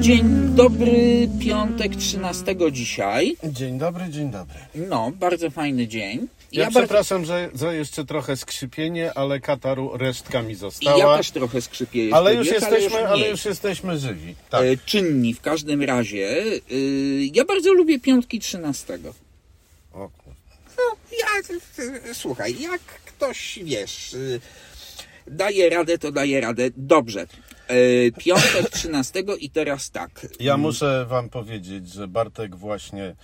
Dzień dobry, piątek 13 dzisiaj. Dzień dobry, dzień dobry. No, bardzo fajny dzień. Ja, bardzo- przepraszam, że, że jeszcze trochę skrzypienie, ale kataru resztkami została. I ja też trochę skrzypię jeszcze, ale już jesteśmy, ale mniej. już jesteśmy żywi. Tak. E, czynni w każdym razie. Y, ja bardzo lubię piątki 13. O, kur- No, ja, y, słuchaj, jak ktoś, wiesz, y, daje radę, to daje radę. Dobrze. E, piątek 13 i teraz tak. ja muszę wam powiedzieć, że Bartek właśnie e,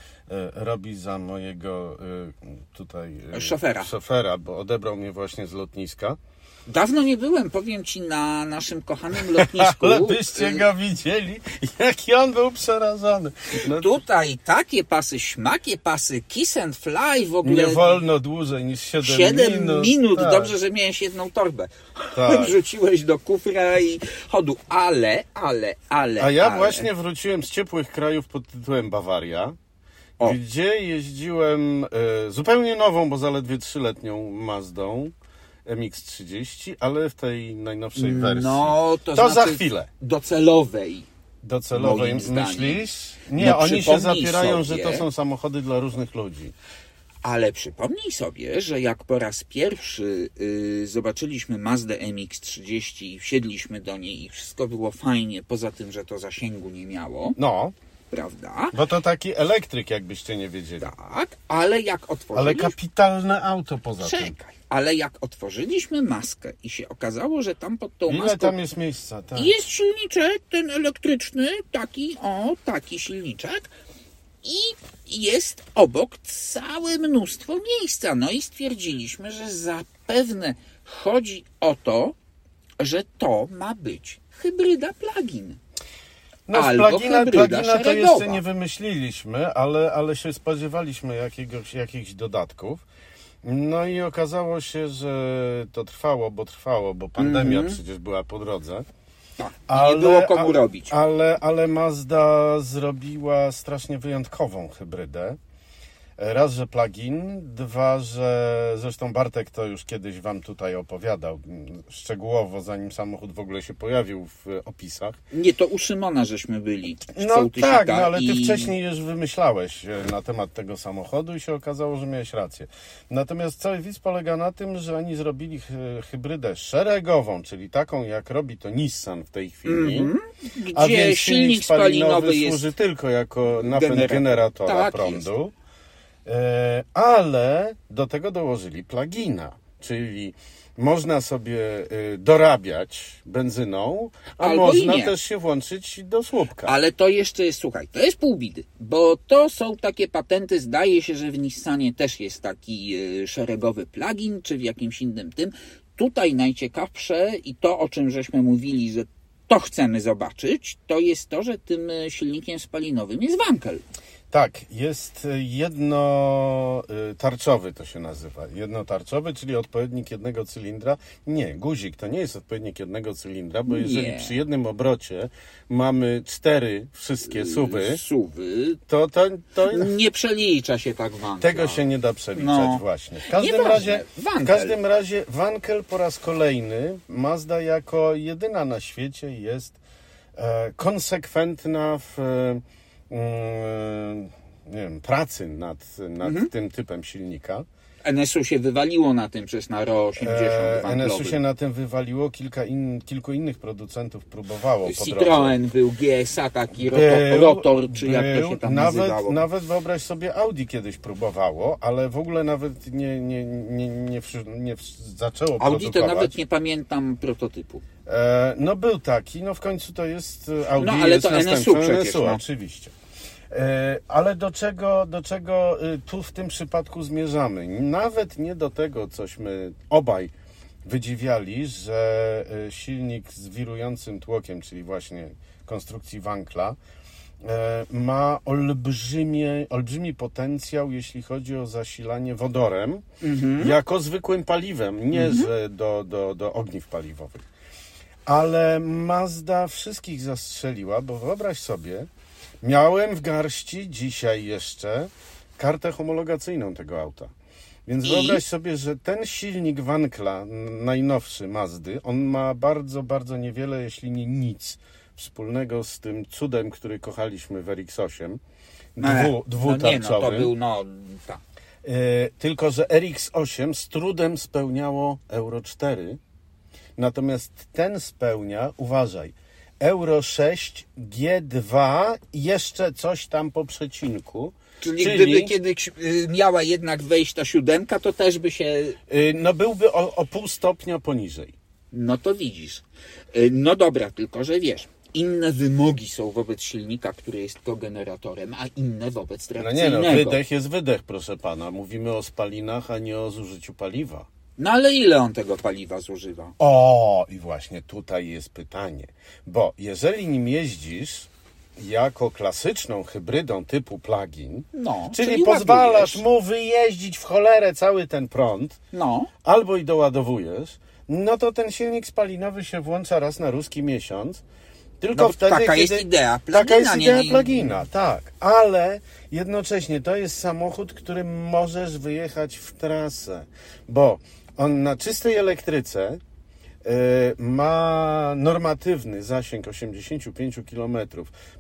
robi za mojego e, tutaj Szofera. szofera, bo odebrał mnie właśnie z lotniska. Dawno nie byłem, powiem ci, na naszym kochanym lotnisku. Ale byście Y, go widzieli, jaki on był przerażony. No, Tutaj takie pasy, śmakie pasy, kiss and fly w ogóle. nie wolno dłużej niż 7, 7 minut. minut, Tak. dobrze, że miałeś jedną torbę. Tak. Wrzuciłeś do kufra i chodu. Ale, ale, ale. A ja ale. właśnie wróciłem z ciepłych krajów pod tytułem Bawaria, O. gdzie jeździłem e, zupełnie nową, bo zaledwie trzyletnią Mazdą MX-30, ale w tej najnowszej wersji. No, to, To znaczy za chwilę. Docelowej. Docelowej myślisz? Nie, No, oni się zapierają, sobie- że to są samochody dla różnych ludzi. Ale przypomnij sobie, że jak po raz pierwszy y, zobaczyliśmy Mazdę MX-30 i wsiedliśmy do niej i wszystko było fajnie, poza tym, że to zasięgu nie miało, No, prawda? bo to taki elektryk, jakbyście nie wiedzieli. Tak, ale jak Ale otworzyliśmy... kapitalne auto poza tym. Czekaj, ale jak otworzyliśmy maskę i się okazało, że tam pod tą Ile maską tam jest miejsca? Tak. jest silniczek, ten elektryczny, taki, o, taki silniczek i jest obok całe mnóstwo miejsca. No i stwierdziliśmy, że zapewne chodzi o to, że to ma być hybryda plug-in. No Albo plugina, hybryda plugina to jeszcze nie wymyśliliśmy, ale, ale się spodziewaliśmy jakiegoś, jakichś dodatków. No i okazało się, że to trwało, bo trwało, bo pandemia Mhm. przecież była po drodze. Tak, i nie było komu robić. Ale, ale Mazda zrobiła strasznie wyjątkową hybrydę. Raz, że plugin, dwa, że zresztą Bartek to już kiedyś Wam tutaj opowiadał mm, szczegółowo, zanim samochód w ogóle się pojawił w opisach. Nie, to u Szymona żeśmy byli. No tak, no ale ty i- wcześniej już wymyślałeś e, na temat tego samochodu i się okazało, że miałeś rację. Natomiast cały widz polega na tym, że oni zrobili hy- hybrydę szeregową, czyli taką jak robi to Nissan w tej chwili. Mhm. A Gdzie więc silnik spalinowy jest służy tylko jako napęd Generator. generatora Tak prądu. E, ale do tego dołożyli plugina, czyli można sobie e, dorabiać benzyną, a Albo można też się włączyć do słupka. Ale to jeszcze jest, słuchaj, to jest pół bidy, bo to są takie patenty, zdaje się, że w Nissanie też jest taki y, szeregowy plugin, czy w jakimś innym tym. Tutaj najciekawsze i to, o czym żeśmy mówili, że to chcemy zobaczyć, to jest to, że tym silnikiem spalinowym jest wankel. Tak, jest jednotarczowy to się nazywa. Jednotarczowy, czyli odpowiednik jednego cylindra. Nie, guzik to nie jest odpowiednik jednego cylindra, bo jeżeli Nie. przy jednym obrocie mamy cztery wszystkie suwy, Suwy. to, to, to Nie przelicza się tak wankel. tego się nie da przeliczać No. właśnie. W każdym, Nieważne, razie, w Wankel. każdym razie Wankel po raz kolejny Mazda jako jedyna na świecie jest e, konsekwentna w e, nie wiem, pracy nad, nad Mhm. tym typem silnika. NSU się wywaliło na tym przez na RO 80 E, wanklowy. NSU się na tym wywaliło, kilka in, kilku innych producentów próbowało. Citroen był, GSA taki, rotor, Był, rotor czy jak to był. się tam nawet, nazywało. Nawet wyobraź sobie, Audi kiedyś próbowało, ale w ogóle nawet nie, nie, nie, nie, nie zaczęło Audi to produkować. nawet nie pamiętam prototypu. E, no był taki, no w końcu to jest e, Audi, No, ale jest to NSU przecież, NSU, no. oczywiście. E, ale do czego, do czego e, tu w tym przypadku zmierzamy? Nawet nie do tego, cośmy obaj wydziwiali, że e, silnik z wirującym tłokiem, czyli właśnie konstrukcji Wankla, e, ma olbrzymie, olbrzymi potencjał, jeśli chodzi o zasilanie wodorem, jako zwykłym paliwem, nie że do, do, do ogniw paliwowych. Ale Mazda wszystkich zastrzeliła, bo wyobraź sobie, miałem w garści dzisiaj jeszcze kartę homologacyjną tego auta. Więc I? wyobraź sobie, że ten silnik Wankla, najnowszy Mazdy, on ma bardzo, bardzo niewiele, jeśli nie nic wspólnego z tym cudem, który kochaliśmy w RX-8, dwu, no nie, no to był, no, tak. E, tylko, że RX8 z trudem spełniało Euro 4, natomiast ten spełnia, uważaj, Euro 6, G2 i jeszcze coś tam po przecinku. Czyli, gdyby kiedyś y, miała jednak wejść ta siódemka, to też by się y, no byłby o, o pół stopnia poniżej. No to widzisz. Y, No dobra, tylko że wiesz, inne wymogi są wobec silnika, który jest kogeneratorem, a inne wobec No trakcyjnego. nie no, wydech jest wydech, proszę pana. Mówimy o spalinach, a nie o zużyciu paliwa. No ale ile on tego paliwa zużywa? O, i właśnie tutaj jest pytanie. Bo jeżeli nim jeździsz jako klasyczną hybrydą typu plug-in, No, czyli, czyli pozwalasz ładujesz. mu wyjeździć w cholerę cały ten prąd, No, albo i doładowujesz, no to ten silnik spalinowy się włącza raz na ruski miesiąc. Tylko No wtedy, taka kiedy... jest idea Taka plugina, jest nie- idea nie- plugina, tak. Ale jednocześnie to jest samochód, którym możesz wyjechać w trasę, bo on na czystej elektryce e, ma normatywny zasięg 85 km.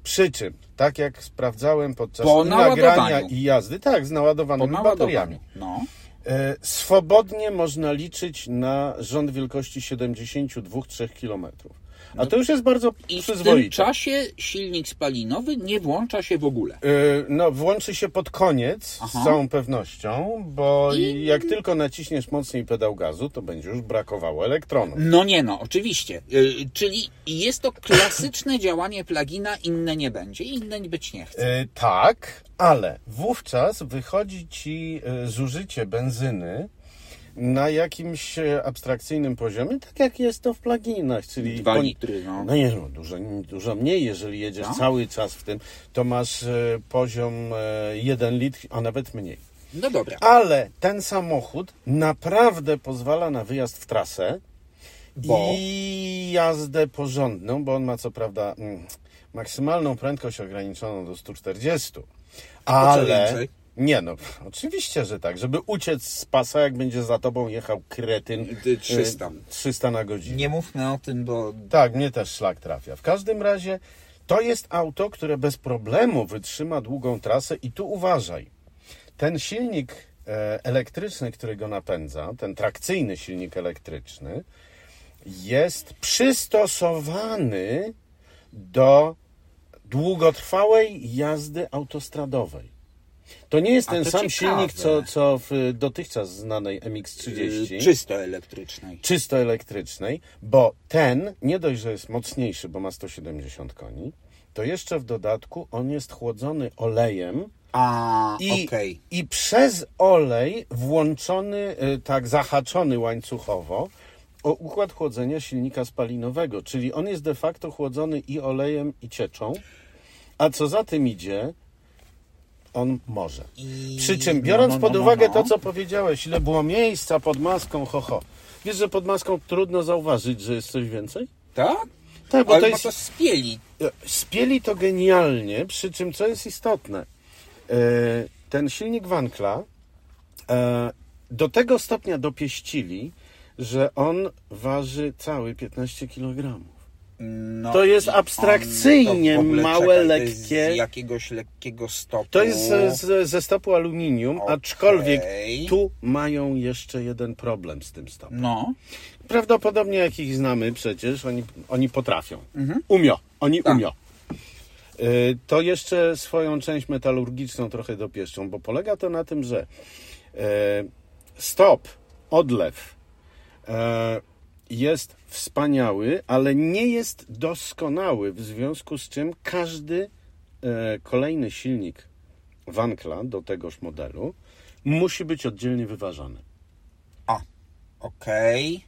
Przy czym, tak jak sprawdzałem podczas Po nagrania i jazdy, tak, z naładowanymi bateriami. No. E, Swobodnie można liczyć na rząd wielkości 72-3 km. A to już jest bardzo I w tym czasie silnik spalinowy nie włącza się w ogóle. E, No, włączy się pod koniec Aha. z całą pewnością, bo I- jak tylko naciśniesz mocniej pedał gazu, to będzie już brakowało elektronu. No nie no, oczywiście. Y, czyli jest to klasyczne działanie plugina, inne nie będzie, inne być nie chce. E, tak, ale wówczas wychodzi ci e, zużycie benzyny na jakimś e, abstrakcyjnym poziomie, tak jak jest to w pluginach, czyli Dwa litry, no. No nie, no, dużo, dużo mniej, jeżeli jedziesz No. cały czas w tym, to masz e, poziom e, 1 litr, a nawet mniej. No dobra. Ale ten samochód naprawdę pozwala na wyjazd w trasę Bo? i jazdę porządną, bo on ma co prawda mm, maksymalną prędkość ograniczoną do 140. po co Ale? Nie no, oczywiście, że tak, żeby uciec z pasa, jak będzie za tobą jechał kretyn Ty 300. e, 300 na godzinę. Nie mówmy o tym, bo Tak, mnie też szlak trafia. W każdym razie to jest auto, które bez problemu wytrzyma długą trasę i tu uważaj. Ten silnik e, elektryczny, który go napędza, ten trakcyjny silnik elektryczny, jest przystosowany do długotrwałej jazdy autostradowej. To nie jest A ten sam ciekawe. silnik, co, co w dotychczas znanej MX-30 y, czysto elektrycznej. czysto elektrycznej, bo ten nie dość, że jest mocniejszy, bo ma 170 koni, to jeszcze w dodatku on jest chłodzony olejem A, i, okej. i przez olej włączony, y, tak zahaczony łańcuchowo o układ chłodzenia silnika spalinowego, czyli on jest de facto chłodzony i olejem, i cieczą, a co za tym idzie, on może. I- Przy czym, biorąc no, no, pod no, uwagę no. to, co powiedziałeś, ile było miejsca pod maską, ho, ho. Wiesz, że pod maską trudno zauważyć, że jest coś więcej? Tak? Tak, bo Ale to jest... to spieli. Spieli to genialnie, przy czym, co jest istotne, e, ten silnik Wankla e, do tego stopnia dopieścili, że on waży cały 15 kg. No, To jest on- abstrakcyjnie to małe, lekkie. Z jakiegoś lekkiego stopu. To jest ze, ze, ze stopu aluminium, Okej. aczkolwiek tu mają jeszcze jeden problem z tym stopem. No, Prawdopodobnie jak ich znamy przecież, oni, oni potrafią. Umio, oni Tak. umio. Y, To jeszcze swoją część metalurgiczną trochę dopieszczą, bo polega to na tym, że e, stop, odlew e, jest wspaniały, ale nie jest doskonały, w związku z czym każdy e, kolejny silnik Wankla do tegoż modelu musi być oddzielnie wyważany. a, okej.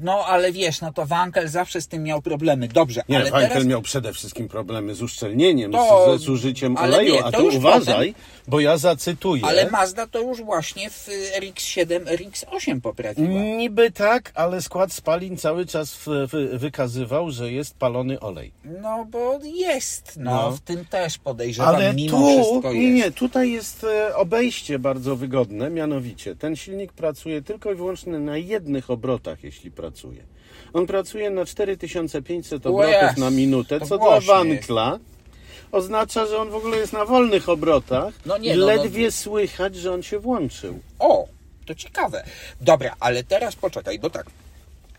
No ale wiesz, no to Wankel zawsze z tym miał problemy. Dobrze, Nie, ale Wankel teraz... miał przede wszystkim problemy z uszczelnieniem, To- z, z użyciem oleju, nie, a już uważaj, bo ja zacytuję. Ale Mazda to już właśnie w RX-7, RX-8 poprawiła. Niby tak, ale skład spalin cały czas w, w, wykazywał, że jest palony olej. No bo jest, no, No. w tym też podejrzewam, Ale mimo tu, wszystko nie, jest. nie, tutaj jest e, obejście bardzo wygodne, mianowicie ten silnik pracuje tylko i wyłącznie na jednych obrotach, jeśli pracuje. On pracuje na 4500 O obrotów na minutę, co dla wankla oznacza, że on w ogóle jest na wolnych obrotach No nie, i no, no. ledwie słychać, że on się włączył. O, to ciekawe. Dobra, ale teraz poczekaj, bo tak.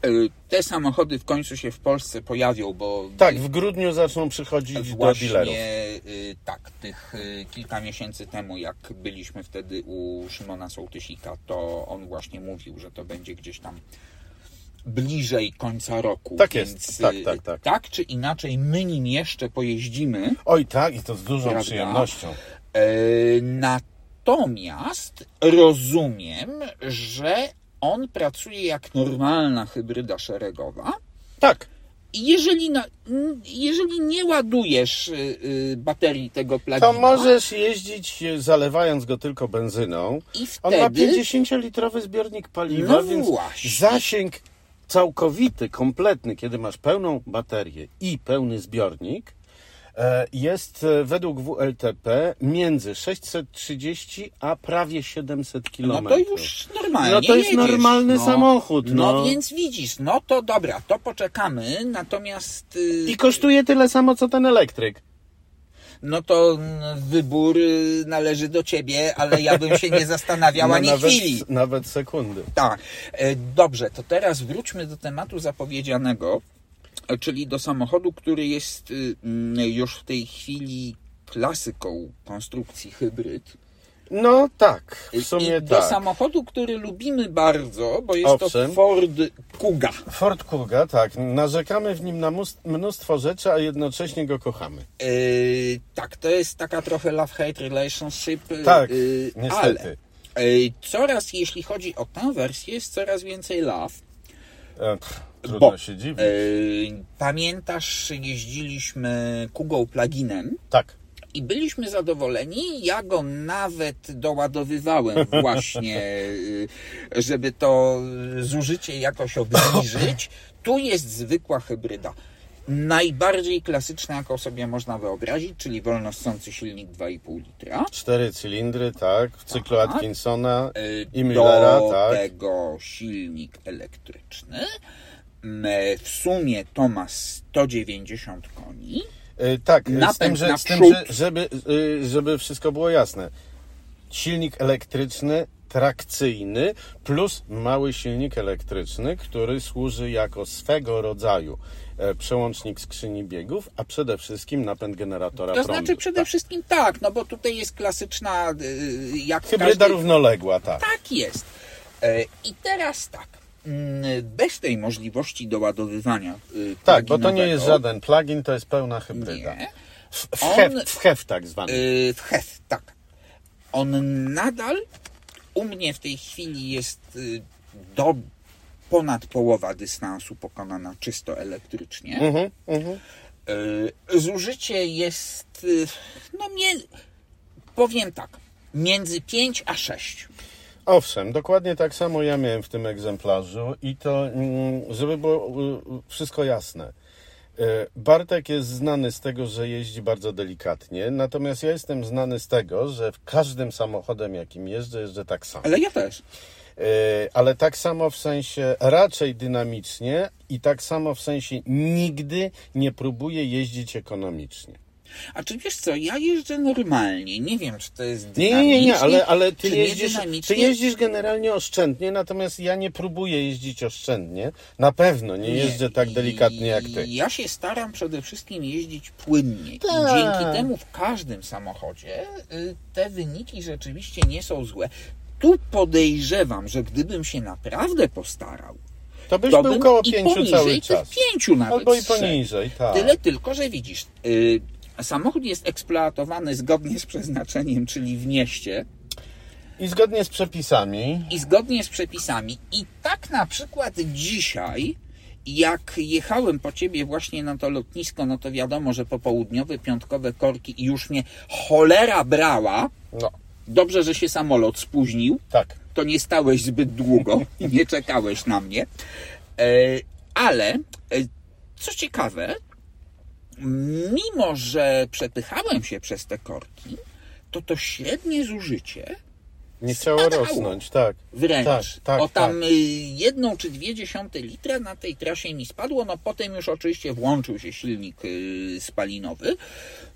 y, Te samochody w końcu się w Polsce pojawią, bo Tak, w grudniu zaczną przychodzić do właśnie dealerów. y, tak, tych y, kilka miesięcy temu, jak byliśmy wtedy u Szymona Sołtysika, to on właśnie mówił, że to będzie gdzieś tam bliżej końca roku. Tak jest, więc, tak, y, tak, tak. Tak czy inaczej, my nim jeszcze pojeździmy. Oj tak, i to z dużą Prawda? przyjemnością. E, Natomiast rozumiem, że on pracuje jak normalna hybryda szeregowa. Tak, jeżeli, na, jeżeli nie ładujesz y, y, baterii tego plugina, to możesz jeździć zalewając go tylko benzyną. i On ma wtedy 50-litrowy zbiornik paliwa, No więc właśnie. zasięg całkowity, kompletny, kiedy masz pełną baterię i pełny zbiornik, e, jest e, według WLTP między 630 a prawie 700 no km. to już normalnie No to jest jedziesz. normalny no, samochód, No. no. więc widzisz, no to dobra, to poczekamy, natomiast y, I kosztuje tyle samo, co ten elektryk. No to mm, wybór y, należy do ciebie, ale ja bym się nie zastanawiał No, ani nawet, chwili. nawet sekundy. Tak. E, Dobrze, to teraz wróćmy do tematu zapowiedzianego, e, czyli do samochodu, który jest y, mm, już w tej chwili klasyką konstrukcji hybryd. No tak, w sumie I do tak. samochodu, który lubimy bardzo, bo jest Owszem. to Ford Kuga. Ford Kuga, tak. Narzekamy w nim na mnóstwo rzeczy, a jednocześnie go kochamy. E, tak, to jest taka trochę love-hate relationship. e, Tak, e, niestety. Ale e, coraz, jeśli chodzi o tę wersję, jest coraz więcej love. E, pff, trudno Bo, się dziwić. Pamiętasz, jeździliśmy Kugą pluginem Tak. I byliśmy zadowoleni. Ja go nawet doładowywałem właśnie, y, żeby to zużycie jakoś obniżyć. Tu jest zwykła hybryda. Najbardziej klasyczna, jaką sobie można wyobrazić, czyli wolno ssący silnik 2,5 litra. Cztery cylindry, tak. W cyklu Tak. Atkinsona Y, i Millera, Do tak. tego silnik elektryczny. W sumie to ma 190 koni. Y, tak, y, z Napęd tym, że, z tym że, żeby, y, żeby wszystko było jasne. Silnik elektryczny, trakcyjny, plus mały silnik elektryczny, który służy jako swego rodzaju e, przełącznik skrzyni biegów, a przede wszystkim napęd generatora To prądu. znaczy przede wszystkim tak, no bo tutaj jest klasyczna, y, jak w Hybryda każdej... równoległa, tak. Tak jest. E, I teraz tak, bez tej możliwości doładowywania y, Tak, bo to nie jest żaden plugin, to jest pełna hybryda. Nie. W, w, On- hef, w hef tak zwany. Y, W HEF, tak. On nadal u mnie w tej chwili jest y, do ponad połowa dystansu pokonana czysto elektrycznie. Mhm, mhm. Zużycie jest, no mnie, powiem tak, między 5 a 6. Owszem, dokładnie tak samo ja miałem w tym egzemplarzu i to, mm, żeby było y, wszystko jasne. Y, Bartek jest znany z tego, że jeździ bardzo delikatnie, natomiast ja jestem znany z tego, że w każdym samochodem, jakim jeżdżę, jeżdżę tak samo. Ale ja też. Y, Ale tak samo w sensie raczej dynamicznie i tak samo w sensie nigdy nie próbuję jeździć ekonomicznie. A czy wiesz co, ja jeżdżę normalnie. Nie wiem, czy to jest Nie, nie, nie, nie, ale, dynamicznie, ale ty, jeździsz, ty jeździsz generalnie oszczędnie, natomiast ja nie próbuję jeździć oszczędnie. Na pewno nie jeżdżę tak delikatnie jak ty. Ja się staram przede wszystkim jeździć płynnie. I Tak. dzięki temu w każdym samochodzie y, te wyniki rzeczywiście nie są złe. Tu podejrzewam, że gdybym się naprawdę postarał, To byś to był koło pięciu cały czas. pięciu nawet Albo i poniżej, tak. Tyle tylko, że widzisz, y, samochód jest eksploatowany zgodnie z przeznaczeniem, czyli w mieście. I zgodnie z przepisami. I zgodnie z przepisami. I tak na przykład dzisiaj, jak jechałem po ciebie właśnie na to lotnisko, no to wiadomo, że popołudniowe, piątkowe korki i już mnie cholera brała. No, Dobrze, że się samolot spóźnił. tak. To nie stałeś zbyt długo i nie czekałeś na mnie. E, ale, e, co ciekawe, mimo że przepychałem się przez te korki, to to średnie zużycie Nie chciało rosnąć, tak. Wręcz. Tak, tak, o tam tak. y, jedną czy dwie dziesiąte litra na tej trasie mi spadło. No potem już oczywiście włączył się silnik y, spalinowy.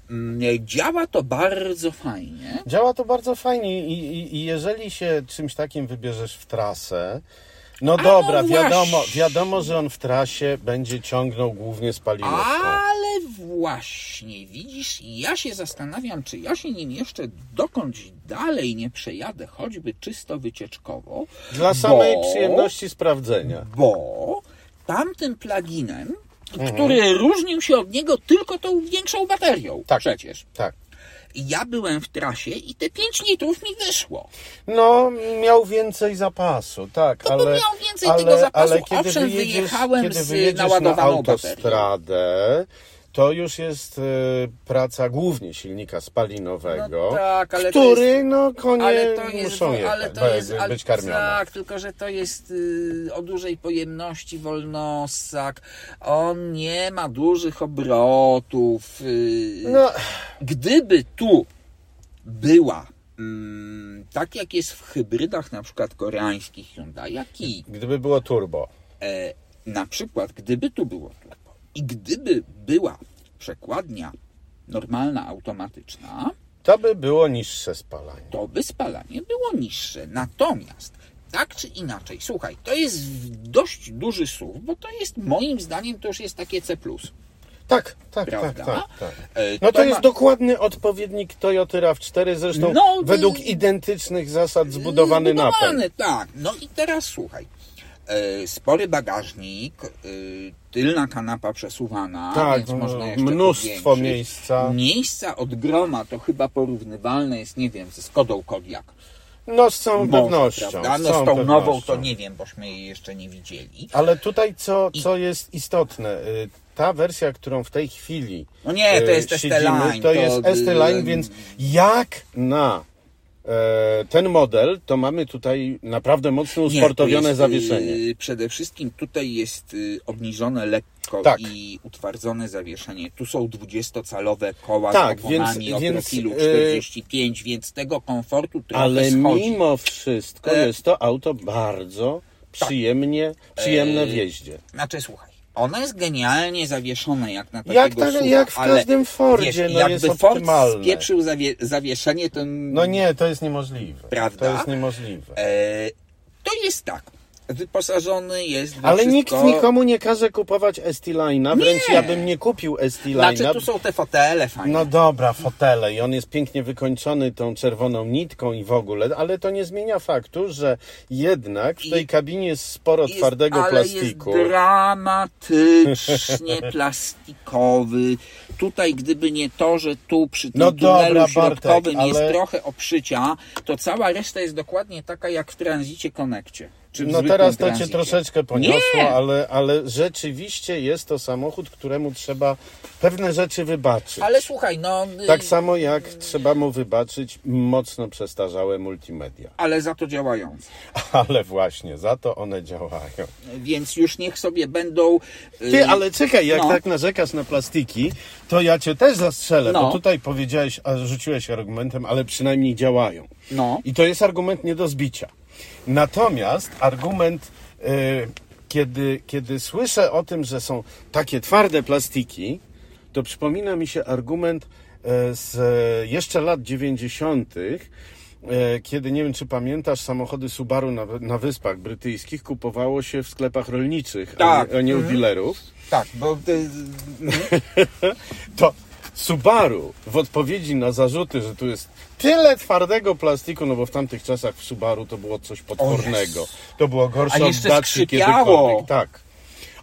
Mm, Działa to bardzo fajnie. Działa to bardzo fajnie i, i, i jeżeli się czymś takim wybierzesz w trasę, no dobra, no wiadomo, wiadomo, że on w trasie będzie ciągnął głównie spalinówką. Ale właśnie, widzisz, ja się zastanawiam, czy ja się nim jeszcze dokądś dalej nie przejadę, choćby czysto wycieczkowo. Dla samej bo- przyjemności sprawdzenia. bo tamtym pluginem, Mhm. który różnił się od niego tylko tą większą baterią Tak. przecież. Tak. Ja byłem w trasie i te 5 litrów mi wyszło. No, miał więcej zapasu, tak, To ale, miał więcej ale, tego zapasu. ale kiedy Owszem, wyjedziesz, wyjechałem kiedy z wyjedziesz na autostradę, to już jest e, praca głównie silnika spalinowego, No tak, ale który, no, konie Ale to jest, muszą jechać, ale to jest ale, być karmione. Tak, tylko że to jest y, o dużej pojemności wolnossak. On nie ma dużych obrotów. Y, No, Gdyby tu była mm, tak jak jest w hybrydach na przykład koreańskich Hyundai, jak i gdyby było turbo. e, na przykład gdyby tu było turbo i gdyby była przekładnia normalna, automatyczna, To by było niższe spalanie. to by spalanie było niższe. Natomiast tak czy inaczej, słuchaj, to jest dość duży SUV, bo to jest moim zdaniem to już jest takie C+. Tak, tak, tak, tak, tak. E, No to jest dokładny odpowiednik Toyota RAV4, zresztą No, według identycznych zasad zbudowany napęd. Tak. No i teraz słuchaj. E, spory bagażnik, e, tylna kanapa przesuwana, Tak, więc można jeszcze mnóstwo powiększyć. miejsca. Miejsca od groma to chyba porównywalne jest, nie wiem, ze Skodą Kodiaq. No z całą Może, pewnością. Prawda? z No z tą nową pewnością. to nie wiem, bośmy jej jeszcze nie widzieli. Ale tutaj co, co jest istotne, y, ta wersja, którą w tej chwili No nie, to y, jest ST siedzimy, Line. to jest ST Line, y, więc jak na ten model, to mamy tutaj naprawdę mocno nie, usportowione jest, zawieszenie. y, Przede wszystkim tutaj jest y, obniżone lekko Tak. i utwardzone zawieszenie. Tu są 20-calowe koła Tak, z oponami więc- o więc, profilu y, 45, więc tego komfortu trochę Ale schodzi. mimo wszystko E- jest to auto bardzo przyjemnie, przyjemne w E- jeździe. Znaczy, słuchaj, ono jest genialnie zawieszone jak na takiego Jak tak- jak w każdym Fordzie, wiesz, no jakby jest Ford optymalne. spieprzył zawie zawieszenie, to... No nie, to jest niemożliwe. Prawda? To jest niemożliwe. E, to jest tak. Wyposażony jest we Ale wszystko... nikt nikomu nie każe kupować ST Line'a, wręcz Nie. ja bym nie kupił ST Line'a. Znaczy, tu są te fotele fajne. No dobra, fotele i on jest pięknie wykończony tą czerwoną nitką i w ogóle, ale to nie zmienia faktu, że jednak w tej I- kabinie jest sporo Jest- twardego ale plastiku. Jest dramatycznie plastikowy. Tutaj, gdyby nie to, że tu przy tym No tunelu dobra, środkowym Bartek, jest ale- trochę obszycia, to cała reszta jest dokładnie taka jak w tranzycie Konekcie. Czy No teraz to cię tranzycie. troszeczkę poniosło, Nie! ale, ale rzeczywiście jest to samochód, któremu trzeba pewne rzeczy wybaczyć. Ale słuchaj, no... y, Tak samo jak trzeba mu wybaczyć mocno przestarzałe multimedia. Ale za to działające. Ale właśnie, za to one działają. Więc już niech sobie będą... y, Ty, ale czekaj, jak no. tak narzekasz na plastiki, to ja cię też zastrzelę, No. bo tutaj powiedziałeś, a rzuciłeś argumentem, ale przynajmniej działają. No. I to jest argument nie do zbicia. Natomiast argument, y, kiedy, kiedy słyszę o tym, że są takie twarde plastiki, to przypomina mi się argument e, z jeszcze lat 90., e, kiedy nie wiem, czy pamiętasz, samochody Subaru na, na Wyspach Brytyjskich kupowało się w sklepach rolniczych, Tak. a nie, a nie u dealerów. Tak, bo... y, To Subaru w odpowiedzi na zarzuty, że tu jest tyle twardego plastiku, no bo w tamtych czasach w Subaru to było coś potwornego. To było gorsze A od jeszcze Dacia skrzypiało. kiedykolwiek. Tak.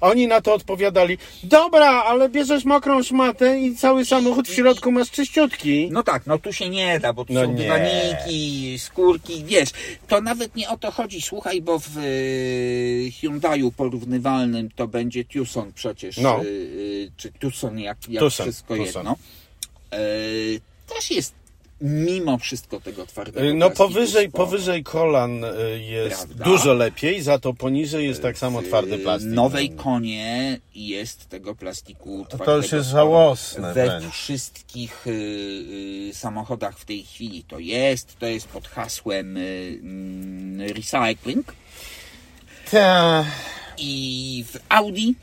Oni na to odpowiadali, dobra, ale bierzesz mokrą szmatę i cały samochód w środku masz czyściutki. No tak, no tu się nie da, bo tu No są nie. dywaniki, skórki, wiesz. To nawet nie o to chodzi, słuchaj, bo w y, Hyundaiu porównywalnym to będzie Tucson przecież, No. y, y, czy Tucson, jak, jak Tucson, wszystko Tucson. jedno. Y, też jest mimo wszystko tego twardego No plastiku powyżej, powyżej kolan y, jest Prawda? dużo lepiej, za to poniżej jest tak samo W twardy plastik. nowej konie jest tego plastiku twardego to już jest żałosne We wręcz. wszystkich y, y, samochodach w tej chwili to jest. To jest pod hasłem y, mm, recycling. Ta, I w Audi,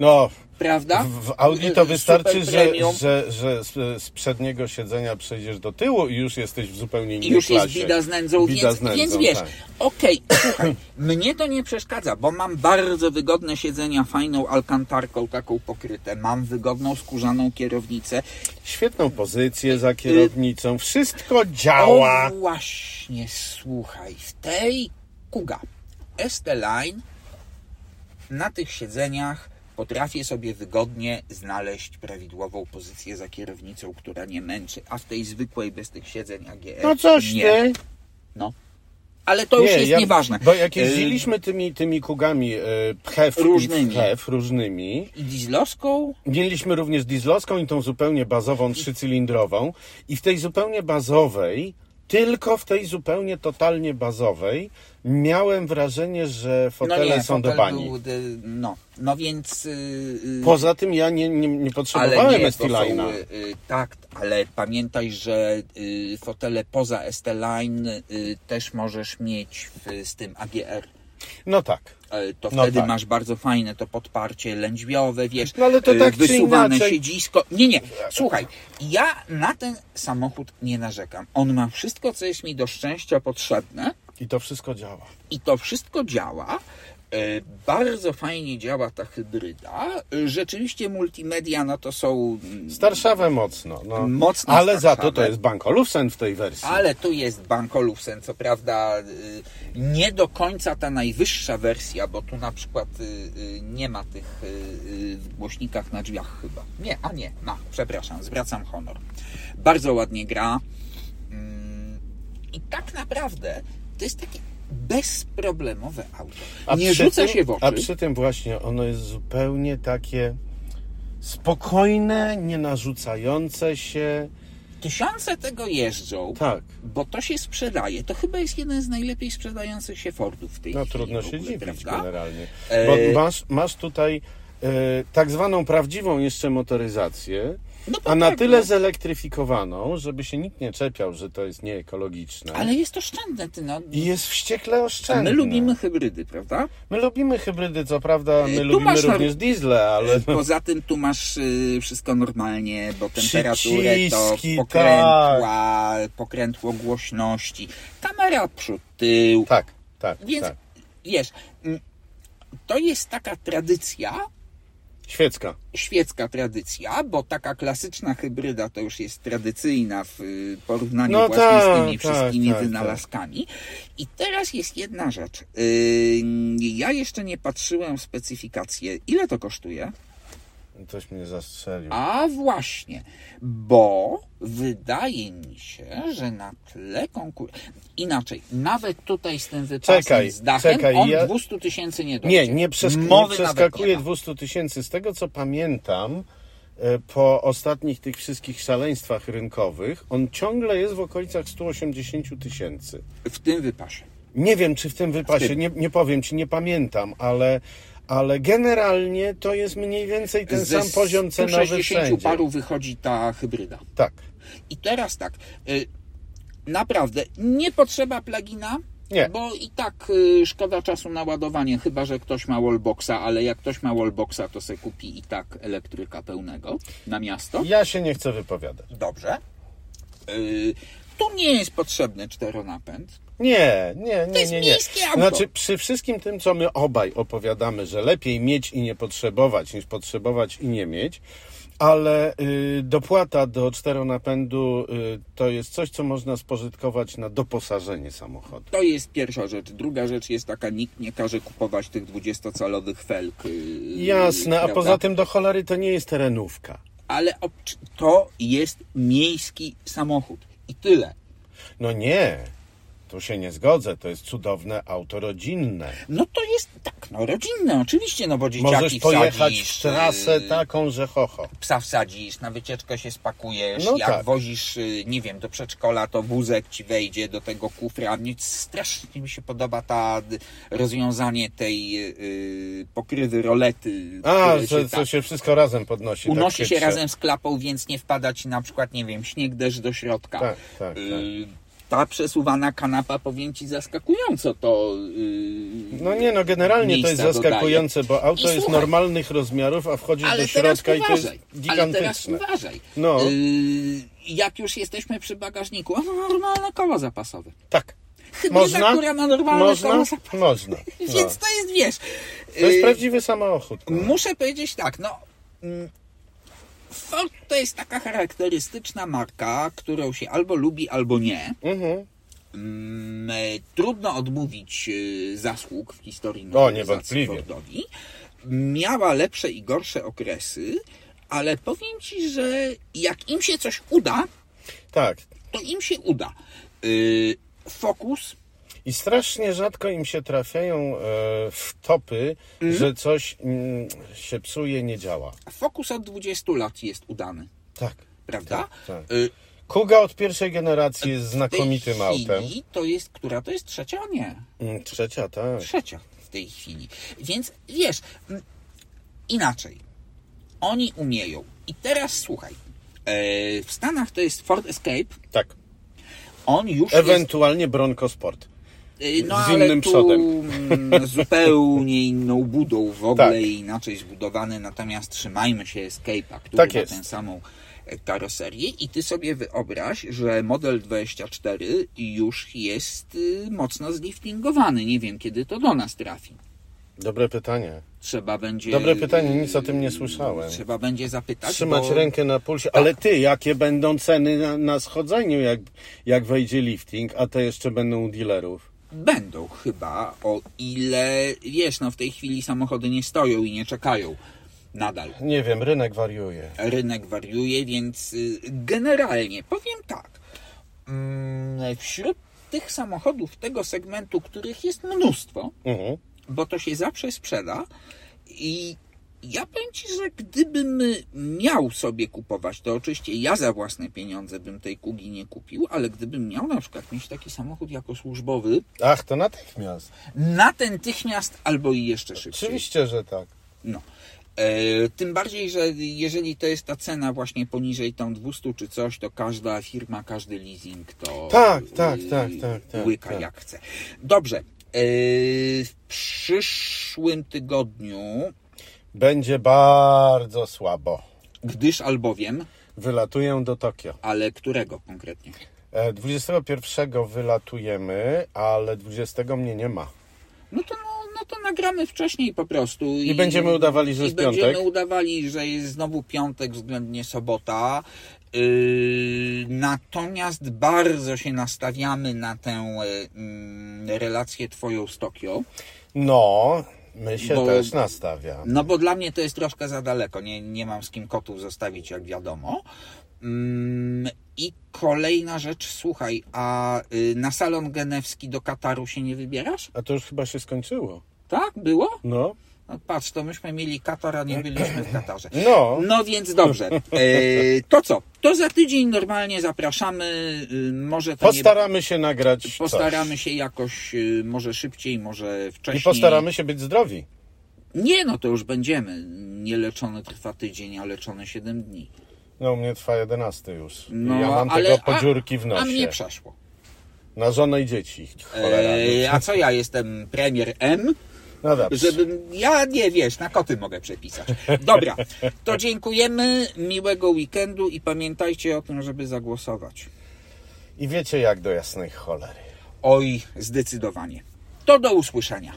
no, prawda? w, Audi to Y, wystarczy, super że, że, że z, przedniego siedzenia przejdziesz do tyłu i już jesteś w zupełnie innej I już jest bida z nędzą, Bida więc, z nędzą, więc wiesz, tak. okej, słuchaj, mnie to nie przeszkadza, bo mam bardzo wygodne siedzenia, fajną alkantarką taką pokryte, mam wygodną skórzaną kierownicę, Świetną pozycję za kierownicą, wszystko działa. O właśnie, słuchaj, w tej Kuga ST-Line na tych siedzeniach potrafię sobie wygodnie znaleźć prawidłową pozycję za kierownicą, która nie męczy, a w tej zwykłej bez tych siedzeń AGR No coś nie. ty. No. Ale to już jest ja- nieważne. Bo jak Y, jeździliśmy tymi, tymi kugami e, pchew Różnymi. i pchew różnymi, I dieslowską mieliśmy również dieslowską i tą zupełnie bazową trzycylindrową i w tej zupełnie bazowej, tylko w tej zupełnie totalnie bazowej miałem wrażenie, że fotele no nie, są do fotel bani. Był, y, no, no więc... y, y, Poza tym ja nie, nie, nie potrzebowałem nie, to są, ST-Line'a. y, y, tak, ale pamiętaj, że y, fotele poza ST-Line y, też możesz mieć w, z tym AGR. No tak. Y, To No wtedy tak. masz bardzo fajne to podparcie lędźwiowe, wiesz, No ale to y, tak wysuwane siedzisko. Nie, nie, słuchaj, ja na ten samochód nie narzekam. On ma wszystko, co jest mi do szczęścia potrzebne I to wszystko działa. i to wszystko działa. E, Bardzo fajnie działa ta hybryda. E, Rzeczywiście multimedia, no to są. mm, Starszawe mocno. No. Mocno Ale za to starszawe. to jest Bank Olufsen w tej wersji. Ale tu jest Bank Olufsen, co prawda y, nie do końca ta najwyższa wersja, bo tu na przykład y, y, nie ma tych w głośnikach na drzwiach chyba. Nie, a nie, ma, przepraszam, zwracam honor. Bardzo ładnie gra. Mm, I tak naprawdę to jest takie bezproblemowe auto. nie przy rzuca tym, się w oczy. A przy tym właśnie ono jest zupełnie takie spokojne, nie narzucające się. Tysiące tego jeżdżą, Tak. bo to się sprzedaje. To chyba jest jeden z najlepiej sprzedających się Fordów w tej No chwili. trudno w się ogóle, dziwić prawda? generalnie. E, Bo masz, masz tutaj e, tak zwaną prawdziwą jeszcze motoryzację, No a na tak, tyle no. zelektryfikowaną, żeby się nikt nie czepiał, że to jest nieekologiczne. Ale jest oszczędne, ty no. I jest wściekle A oszczędne. my lubimy hybrydy, prawda? My lubimy hybrydy, co prawda, my tu lubimy masz również diesle, ale Poza tym tu masz y, wszystko normalnie, bo temperaturę to Przyciski, pokrętła, pokrętło głośności, kamera przód, tył. tak, tak, Więc tak. wiesz, to jest taka tradycja, Świecka. świecka tradycja, bo taka klasyczna hybryda to już jest tradycyjna w y, porównaniu No właśnie tak, z tymi tak, wszystkimi tak, wynalazkami. I teraz jest jedna rzecz. Y, ja jeszcze nie patrzyłem w specyfikację. Ile to kosztuje? Ktoś mnie zastrzelił. A właśnie, bo wydaje mi się, że na tle konkurencji. Inaczej, nawet tutaj z tym wypasem Czekaj, z dachem czekaj, on ja- 200 tysięcy nie dojdzie. Nie, nie, przesk- nie przeskakuje nie ma. 200 tysięcy. Z tego co pamiętam, e, po ostatnich tych wszystkich szaleństwach rynkowych, on ciągle jest w okolicach 180 tysięcy. W tym wypasie. Nie wiem, czy w tym wypasie, tym. nie, nie powiem ci, nie pamiętam, ale, ale generalnie to jest mniej więcej ten Ze sam poziom cenowy 160 wszędzie. paru wychodzi ta hybryda. Tak. I teraz tak, y, naprawdę nie potrzeba plugina, Nie. bo i tak y, szkoda czasu na ładowanie, chyba że ktoś ma wallboxa, ale jak ktoś ma wallboxa, to se kupi i tak elektryka pełnego na miasto. Ja się nie chcę wypowiadać. Dobrze. Y, tu nie jest potrzebny czteronapęd. Nie, nie, nie, jest nie, nie. miejskie auto. Znaczy, przy wszystkim tym, co my obaj opowiadamy, że lepiej mieć i nie potrzebować, niż potrzebować i nie mieć, ale y, dopłata do czteronapędu y, to jest coś, co można spożytkować na doposażenie samochodu. To jest pierwsza rzecz. Druga rzecz jest taka, nikt nie każe kupować tych 20-calowych felk. y, Jasne, a poza tym do cholery to nie jest terenówka. Ale to jest miejski samochód. I tyle. No nie, tu się nie zgodzę, to jest cudowne auto rodzinne. No to jest tak, no rodzinne oczywiście, no bo dzieciaki Możesz pojechać wsadzisz, w trasę y, taką, że ho, ho. psa wsadzisz, na wycieczkę się spakujesz, No jak tak. wozisz, y, nie wiem, do przedszkola, to wózek ci wejdzie do tego kufra. Mnie strasznie mi się podoba ta rozwiązanie tej y, pokrywy rolety. A, że się tak się wszystko razem podnosi. tak unosi się chytrze. razem z klapą, więc nie wpada ci na przykład, nie wiem, śnieg, deszcz do środka. Tak, tak, tak. Y, ta przesuwana kanapa, powiem ci, zaskakująco to... y, No nie, no generalnie to jest miejsca dodaje. zaskakujące, bo auto I jest słuchaj, normalnych rozmiarów, a wchodzisz Ale do środka i to jest uważaj, ale gigantyczne. uważaj. No. Y, jak już jesteśmy przy bagażniku, a no normalne koło zapasowe. Tak. Hybryda, Można? która ma normalne Można? koło zapasowe. Można. No. Więc to jest, wiesz... To jest y, prawdziwy samochód. no. Muszę powiedzieć tak, no... Ford to jest taka charakterystyczna marka, którą się albo lubi, albo nie. Mhm. Mm, Trudno odmówić e, zasług w historii motoryzacji. Fordowi. Miała lepsze i gorsze okresy, ale powiem Ci, że jak im się coś uda, Tak. to im się uda. Y, Focus I strasznie rzadko im się trafiają e, wtopy, Mhm. że coś mm, się psuje, nie działa. Focus od 20 lat jest udany, Tak. prawda? Tak, tak. Y, Kuga od pierwszej generacji jest w tej znakomitym autem. To jest, która to jest trzecia? Nie. Mm, Trzecia, tak. trzecia w tej chwili. Więc wiesz, m, inaczej. Oni umieją. I teraz słuchaj. E, w Stanach to jest Ford Escape. Tak. On już Ewentualnie Bronco Sport. E, No z innym tu przodem. mm, zupełnie inną budą w ogóle Tak. inaczej zbudowany. Natomiast trzymajmy się Escape'a, który Tak ma tę samą e, karoserię i ty sobie wyobraź, że model 24 już jest y, mocno zliftingowany. Nie wiem, kiedy to do nas trafi. Dobre pytanie. Trzeba będzie. Dobre pytanie, nic o tym nie słyszałem. Trzeba będzie zapytać. Trzymać bo rękę na pulsie. Ale ty, jakie będą ceny na, na schodzeniu, jak, jak wejdzie lifting, a te jeszcze będą u dealerów? Będą chyba, o ile wiesz, no w tej chwili samochody nie stoją i nie czekają nadal. Nie wiem, rynek wariuje. Rynek wariuje, więc y, generalnie powiem tak. Mm, Wśród tych samochodów tego segmentu, których jest mnóstwo, Mhm. bo to się zawsze sprzeda i ja powiem Ci, że gdybym miał sobie kupować, to oczywiście ja za własne pieniądze bym tej kugi nie kupił, ale gdybym miał na przykład mieć taki samochód jako służbowy, Ach, to natychmiast. natychmiast albo i jeszcze szybciej. Oczywiście, że tak. No. E, tym bardziej, że jeżeli to jest ta cena właśnie poniżej tam 200 czy coś, to każda firma, każdy leasing to Tak, tak, y, tak, tak, tak, łyka tak. jak chce. Dobrze. E, w przyszłym tygodniu, Będzie bardzo słabo. gdyż albowiem, Wylatuję do Tokio. ale którego konkretnie? E, 21 wylatujemy, ale 20 mnie nie ma. No to, no, no to nagramy wcześniej po prostu. I będziemy udawali, że i jest piątek? będziemy udawali, że jest znowu piątek względnie sobota. Yy, natomiast bardzo się nastawiamy na tę yy, relację twoją z Tokio. No, my się Bo- też nastawiamy. No bo dla mnie to jest troszkę za daleko. Nie, nie mam z kim kotów zostawić, jak wiadomo. Mm, I kolejna rzecz, słuchaj, a y, na salon genewski do Kataru się nie wybierasz? A to już chyba się skończyło. Tak? Było? No, No patrz, to myśmy mieli Katar, a nie byliśmy w Katarze. no. No więc dobrze. E, to co? To za tydzień normalnie zapraszamy. y, Może to Postaramy się nagrać nie... Postaramy coś. się jakoś, y, może szybciej, może wcześniej. I postaramy się być zdrowi. Nie, no to już będziemy. Nieleczony trwa tydzień, a leczony 7 dni. No, u mnie trwa 11 już. No, ja mam ale, tego podziurki w A, a mnie nosie. przeszło. Na żonę i dzieci. Cholera. E, a co ja jestem premier M? No. Żebym, ja nie wiesz, na koty mogę przepisać. Dobra, to dziękujemy, miłego weekendu i pamiętajcie o tym, żeby zagłosować. I wiecie jak do jasnej cholery. Oj, zdecydowanie. To do usłyszenia.